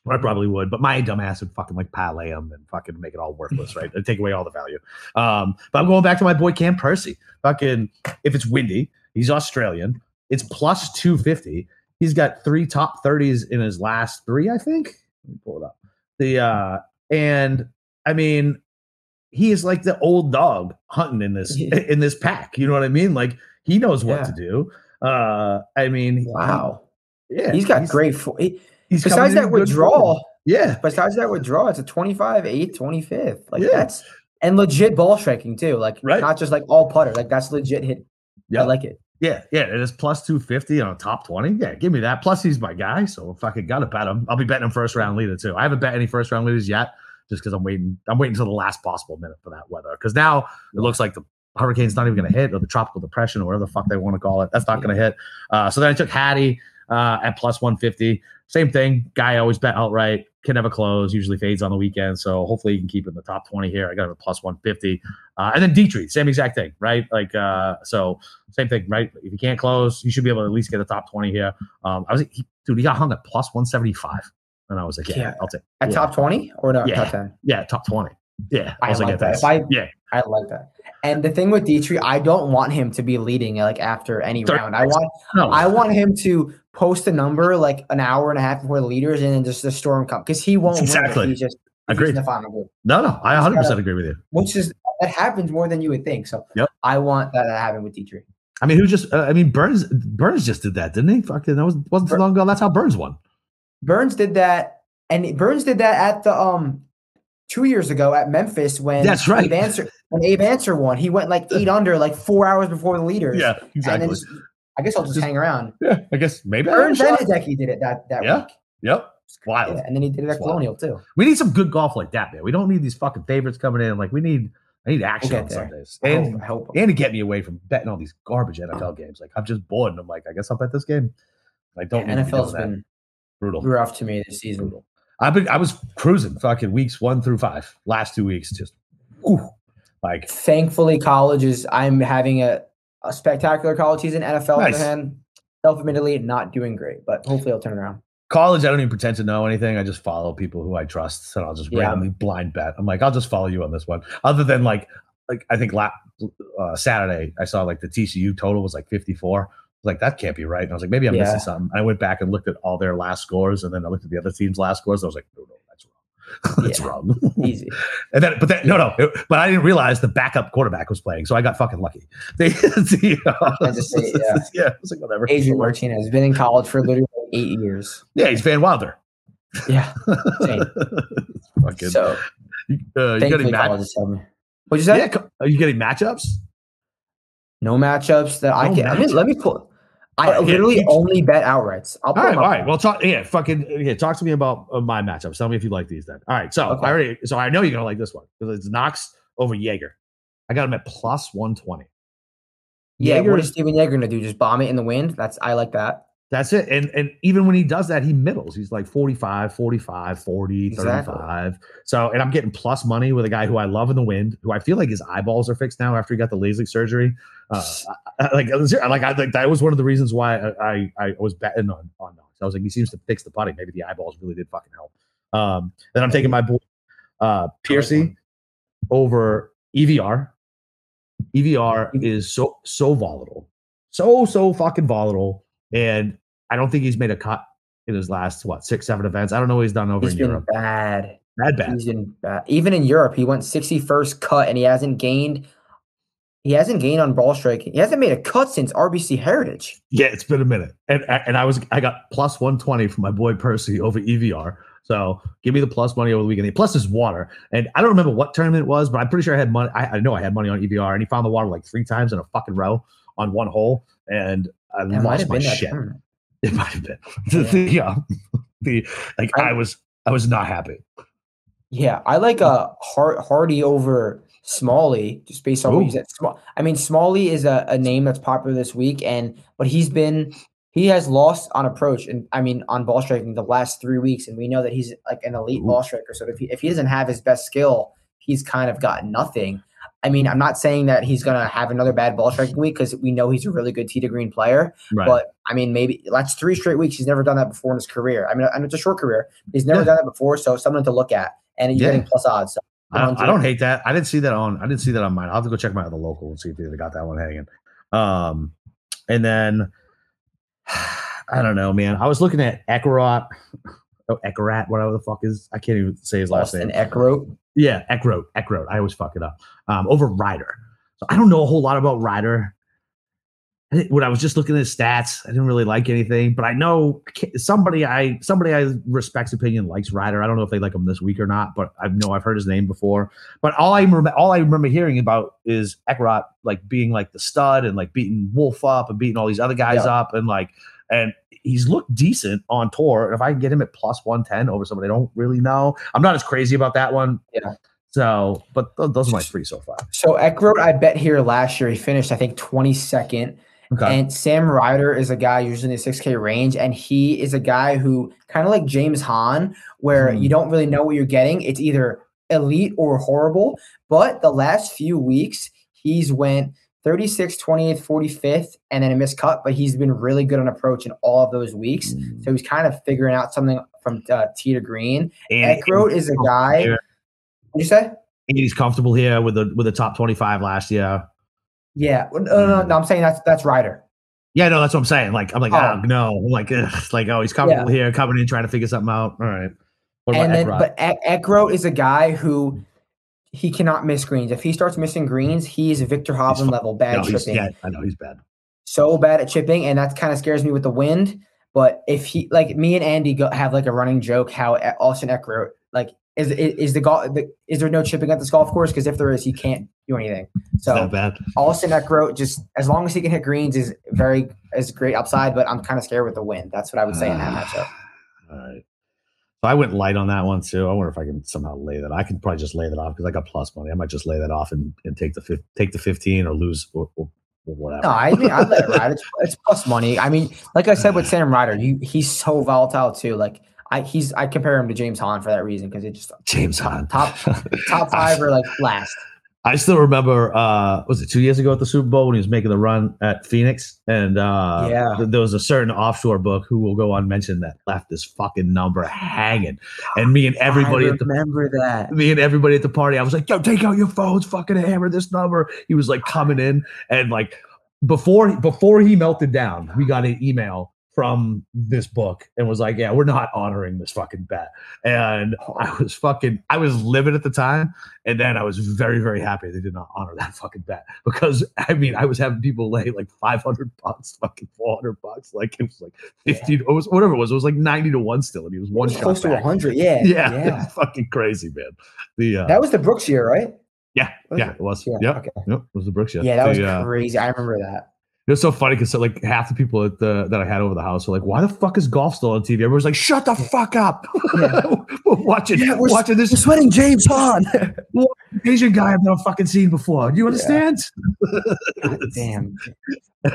I probably would, but my dumbass would fucking like parlay them and fucking make it all worthless, right? And take away all the value. Um, but I'm going back to my boy Cam Percy. Fucking, if it's windy, he's Australian. It's plus 250. He's got three top 30s in his last three, I think. Let me pull it up. The uh and I mean, he is like the old dog hunting in this in this pack. You know what I mean? Like he knows what yeah. to do. Uh I mean, wow. Yeah. He's got he's, great fo- he, he's besides that withdrawal. Yeah. Besides that withdrawal, it's a 25, 8th, 25th. Like yeah. that's and legit ball striking too. Like right. not just like all putter. Like that's legit hit. Yeah. I like it. Yeah, yeah, it is plus 250 on a top 20. Yeah, give me that. Plus, he's my guy. So if I could gotta bet him, I'll be betting him first round leader too. I haven't bet any first round leaders yet, just because I'm waiting. I'm waiting until the last possible minute for that weather. Because now it looks like the hurricane's not even gonna hit, or the tropical depression, or whatever the fuck they want to call it. That's not gonna hit. Uh, so then I took Hadley uh, at plus 150. Same thing. Guy always bet outright can never close, usually fades on the weekend. So hopefully he can keep in the top 20 here. I got him at plus 150. Uh, and then Dietrich, same exact thing, right? Like, uh, so same thing, right? If you can't close, you should be able to at least get a top 20 here. Um, I was, he, dude, he got hung at plus 175. And I was like, yeah, yeah. I'll take At yeah. top 20 or no, yeah. top 10? Yeah, top 20. Yeah. I, I like, like that. If I, yeah. I like that. And the thing with Dietrich, I don't want him to be leading like after any round. I want no. I want him to post a number like an hour and a half before the leaders and then just the storm come because he won't exactly. He's just agree. the final group. No, no, I 100 percent agree with you. Which is that happens more than you would think. So yep. I want that to happen with Dietrich. I mean, who just? Uh, I mean, Burns. Burns just did that, didn't he? Fucking that was wasn't too long ago. That's how Burns won. Burns did that, and Burns did that at the um two years ago at Memphis when that's right. Abe Ancer, when Abe Ancer won, he went like eight under like four hours before the leaders. Yeah, exactly. I guess I'll just, just, hang around. Yeah, I guess maybe and Hideki did it that that yeah. week. Yep. It's wild. Yeah, and then he did it at Colonial too. We need some good golf like that, man. We don't need these fucking favorites coming in. Like we need I need action on there. Sundays. I and, hope, and to get me away from betting all these garbage NFL oh. games. Like I'm just bored and I'm like, I guess I'll bet this game. I don't yeah, NFL's been brutal. Rough to me this season. Brutal. I've been I was cruising fucking weeks one through five. Last two weeks, just whew, like thankfully college is I'm having a, a spectacular college season. NFL nice. hand, self-admittedly not doing great, but hopefully I'll turn around college, I don't even pretend to know anything. I just follow people who I trust, and I'll just yeah. randomly blind bet. I'm like, I'll just follow you on this one. Other than like, like I think la- uh, Saturday, I saw like the TCU total was like 54. like that can't be right. And I was like, maybe I'm yeah. missing something. I went back and looked at all their last scores, and then I looked at the other team's last scores. I was like, no, no, that's wrong. yeah. wrong. Easy. and then, but then, no, no. It, but I didn't realize the backup quarterback was playing, so I got fucking lucky. They, you know, I say, yeah, yeah. It's like whatever. Adrian Martinez has been in college for literally eight years. Yeah, he's Van Wilder. Yeah. fucking, so, uh, you getting match- What'd you say? Yeah, are you getting matchups? No matchups that no I can. I mean, let me pull. I right, literally yeah, only bet outrights. I'll all right, all right. Well, talk. Yeah, fucking. Yeah, talk to me about uh, my matchups. Tell me if you like these. Then. All right. So okay. I already. So I know you're gonna like this one because it's Knox over Jaeger. I got him at plus one twenty. Yeah. Jaeger, what is Stephan Jaeger gonna do? Just bomb it in the wind? That's I like that. That's it. And and even when he does that, he middles. He's like 45, 45, 40, exactly. 35. So, and I'm getting plus money with a guy who I love in the wind, who I feel like his eyeballs are fixed now after he got the LASIK surgery. Uh, I, like, like I think that was one of the reasons why I, I, I was betting on, on Knox. I was like, he seems to fix the putting. Maybe the eyeballs really did fucking help. Um, then I'm taking my boy, uh, Percy over EVR. EVR is so, so volatile. So, so fucking volatile and I don't think he's made a cut in his last what six, seven events. I don't know what he's done over he's in been Europe. Bad, bad, bad. He's been bad. Even in Europe, he went 61st cut and he hasn't gained. He hasn't gained on ball strike. He hasn't made a cut since RBC Heritage. Yeah, it's been a minute. And and I was I got plus 120 from my boy Percy over EVR. So give me the plus money over the weekend. Plus his water. And I don't remember what tournament it was, but I'm pretty sure I had money. I, I know I had money on EVR and he found the water like three times in a fucking row on one hole. And I that lost my shit. It might have been. Yeah. yeah. the like I, I, was I was not happy. Yeah, I like a uh, Hard, Hardy over Smalley just based on Ooh. what you said. Small. I mean, Smalley is a, a name that's popular this week, and but he's been he has lost on approach and I mean on ball striking the last three weeks, and we know that he's like an elite Ooh. ball striker. So if he if he doesn't have his best skill, he's kind of got nothing. I mean, I'm not saying that he's going to have another bad ball striking week because we know he's a really good tee to green player. Right. But I mean, maybe that's three straight weeks. He's never done that before in his career. I mean, and it's a short career. He's never yeah. done that before, so something to look at. And you're yeah. getting plus odds. So I, don't, I don't hate that. I didn't see that on. I didn't see that on mine. I'll have to go check my other local and see if they got that one hanging. Um, and then I don't know, man. I was looking at Eckroat. Oh, Eckarat, whatever the fuck is. I can't even say his last Austin name. Eckroat. Yeah, Eckroat. Eckroat. I always fuck it up. Um, over Ryder. So I don't know a whole lot about Ryder. When I was just looking at his stats, I didn't really like anything, but I know somebody I somebody I respect's opinion likes Ryder. I don't know if they like him this week or not, but I know I've heard his name before. But all I remember, all I remember hearing about is Eckroat like being like the stud and like beating Wolff up and beating all these other guys yeah. up and like and he's looked decent on tour. And if I can get him at plus one ten over somebody I don't really know, I'm not as crazy about that one. Yeah. So, but th- those are my three so far. So Eckroat, I bet here last year he finished, I think, 22nd. Okay. And Sam Ryder is a guy usually in the 6K range, and he is a guy who kind of like James Hahn, where mm. you don't really know what you're getting. It's either elite or horrible. But the last few weeks, he's went 36, 28th, 45th, and then a missed cut, but he's been really good on approach in all of those weeks. Mm. So he's kind of figuring out something from uh, tee to green. And Eckroat is a guy you say? And he's comfortable here with the with the top twenty five last year. Yeah, no, no, no, I'm saying that's that's Ryder. Yeah, no, that's what I'm saying. Like, I'm like, oh, oh no, I'm like, ugh. like, oh, he's comfortable yeah. here, coming in, trying to figure something out. All right. What and then, but Eckroat is a guy who he cannot miss greens. If he starts missing greens, he's Viktor Hovland level bad no, chipping. I know he's bad. So bad at chipping, and that kind of scares me with the wind. But if he, like me and Andy, go, have like a running joke how Austin Eckroat, like is is the golf? Is there no chipping at this golf course? Because if there is, he can't do anything. So bad. Austin Eckroat, just as long as he can hit greens, is very is great upside. But I'm kind of scared with the wind. That's what I would say uh, in that matchup. All right. So I went light on that one too. I wonder if I can somehow lay that. I can probably just lay that off because I got plus money. I might just lay that off and, and take the take the fifteen or lose or, or, or whatever. No, I mean I let it ride. It's, it's plus money. I mean, like I said with Sam Ryder, he, he's so volatile too. Like I he's I compare him to James Hahn for that reason because it just James Hahn top top five or like last. I still remember, uh, was it two years ago at the Super Bowl when he was making the run at Phoenix? And uh, yeah. th- there was a certain offshore book who will go unmentioned that left this fucking number hanging. And me and everybody at the remember that. Me and everybody at the party, I was like, yo, take out your phones, fucking hammer this number. He was like coming in and like before before he melted down, we got an email from this book and was like, "Yeah, we're not honoring this fucking bet." And I was fucking, I was livid at the time, and then I was very, very happy they did not honor that fucking bet because I mean, I was having people lay like five hundred bucks, fucking four hundred bucks, like it was like fifteen, yeah. it was whatever it was, it was like ninety to one still, and he was one was close to hundred, yeah, yeah, yeah. fucking crazy, man. The uh, that was the Brooks year, right? Yeah, yeah, it was. Yeah, yep, okay. yep, it was the Brooks year. Yeah, that the, was uh, crazy. Uh, I remember that. It was so funny because so, like half the people at the, that I had over the house were like, "Why the fuck is golf still on TV?" Everyone's like, "Shut the fuck up!" Yeah. we're watching, yeah, we're watching this. We're sweating James Hahn, Asian guy I've never fucking seen before. Do you understand? Yeah. damn. All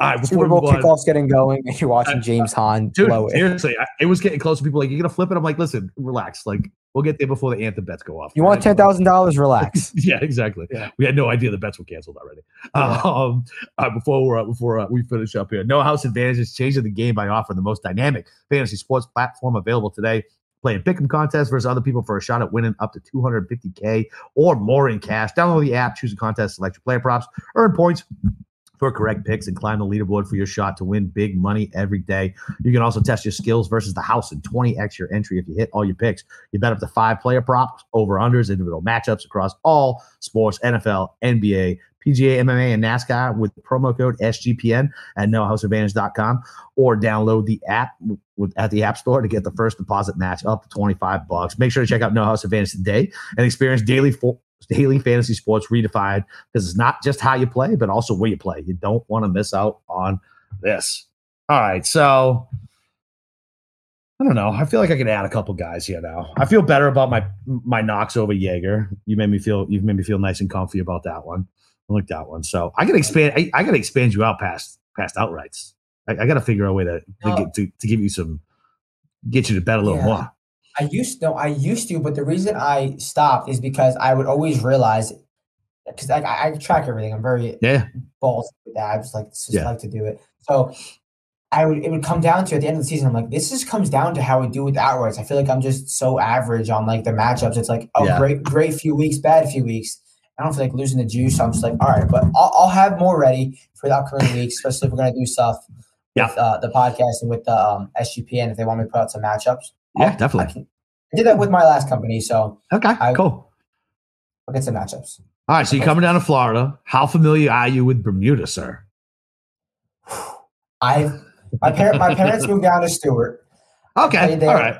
right, Super Bowl kickoff's getting going, and you're watching James Hahn Dude, blow it. Seriously, I, it was getting close. To people like, "You're gonna flip it." I'm like, "Listen, relax. Like, we'll get there before the anthem bets go off." You want ten thousand dollars? Relax. yeah, exactly. Yeah. We had no idea the bets were canceled already. Yeah. Um, uh, before uh, before uh, we finish up here, No House Advantage is changing the game by offering the most dynamic fantasy sports platform available today playing pick'em contest versus other people for a shot at winning up to 250k or more in cash. Download the app, choose a contest, select your player props, earn points for correct picks and climb the leaderboard for your shot to win big money every day. You can also test your skills versus the house and 20x your entry if you hit all your picks. You bet up to five player props, over unders, individual matchups across all sports, NFL, NBA, PGA, MMA, and NASCAR with promo code SGPN at nohouseadvantage.com or download the app at the App Store to get the first deposit match up to 25 bucks. Make sure to check out No House Advantage today and experience daily daily fantasy sports redefined because it's not just how you play, but also where you play. You don't want to miss out on this. All right, so I don't know. I feel like I can add a couple guys here now. I feel better about my my Knox over Jaeger. You made me feel you've made me feel nice and comfy about that one. I like that one. So I can expand. I, I got to expand you out past past outrights. I, I got to figure out a way to to, get, to to give you some get you to bet a little yeah. more. I used to, I used to, but the reason I stopped is because I would always realize because I, I, track everything. I'm very yeah balls with that. I just like just yeah. like to do it. So I would it would come down to at the end of the season. I'm like, this just comes down to how we do with outwards. I feel like I'm just so average on like the matchups. It's like oh yeah. great great few weeks, bad few weeks. I don't feel like losing the juice. So I'm just like, all right, but I'll, I'll have more ready for the upcoming weeks, especially if we're gonna do stuff yeah. with uh, the podcast and with the um, SGPN if they want me to put out some matchups. Yeah, definitely. I, can, I, did that with my last company, so okay, I, cool. I'll get some matchups. All right, so you're coming down to Florida. How familiar are you with Bermuda, sir? I my parent my parents moved down to Stuart. Okay, all right.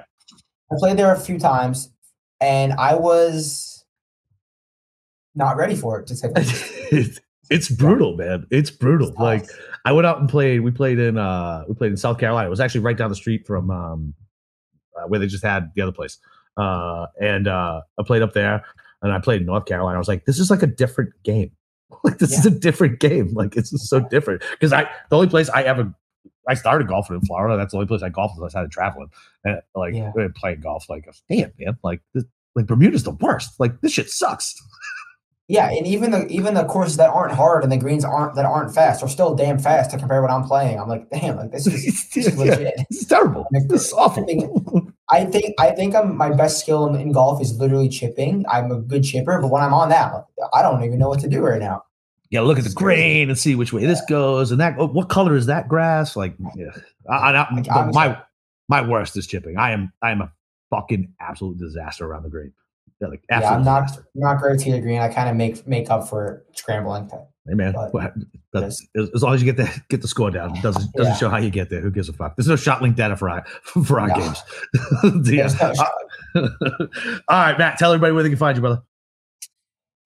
I played there a few times, and I was not ready for it. To take say it's brutal, man. It's brutal. It's like I went out and played. We played in uh we played in South Carolina. It was actually right down the street from um where they just had the other place. Uh and uh I played up there and I played in North Carolina. I was like, this is like a different game. Like this yeah. is a different game. Like it's so different. Because I the only place I ever I started golfing in Florida. That's the only place I golfed unless I started traveling. And like yeah. playing golf, like damn man, like this, like Bermuda's the worst. Like this shit sucks. Yeah, and even the even the courses that aren't hard and the greens aren't that aren't fast are still damn fast to compare what I'm playing. I'm like, damn, like this is, this is legit. Yeah, it's terrible. this is awful. I think, I think I think I'm my best skill in, in, golf is literally chipping. I'm a good chipper, but when I'm on that, I don't even know what to do right now. Yeah, look at the grain and see which way yeah. this goes, and that. Oh, what color is that grass? Like, yeah, I, I, I, my my worst is chipping. I am I am a fucking absolute disaster around the green. Yeah, like yeah, I'm not not great to green. I kind of make make up for scrambling. Hey man, as, as long as you get the get the score down, it doesn't doesn't yeah. show how you get there. Who gives a fuck? There's no shot link data for our for our no. games. yeah. No All right, Matt, tell everybody where they can find you, brother.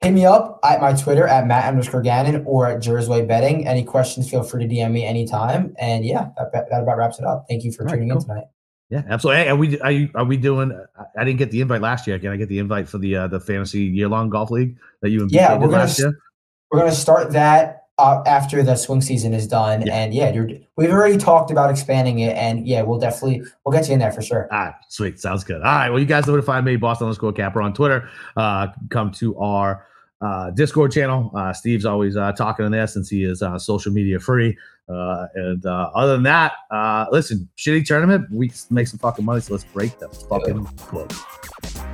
Hit me up at my Twitter at Matt underscore Gannon or at Jersey Betting. Any questions, feel free to DM me anytime. And yeah, that, that about wraps it up. Thank you for tuning in tonight. Yeah, absolutely. Hey, are we are, you, are we doing? I didn't get the invite last year. Can I get the invite for the uh, the fantasy year long golf league that you and yeah we're gonna we're gonna start that uh, after the swing season is done. Yeah. And yeah, we've already talked about expanding it. And yeah, we'll definitely we'll get you in there for sure. All right, sweet, sounds good. All right, well, you guys know where to find me, Boston underscore Capper on Twitter. Uh, come to our uh, Discord channel. Uh, Steve's always uh, talking in there since he is uh, social media free. Uh, and uh, other than that, listen, shitty tournament. We make some fucking money, so let's break the fucking close.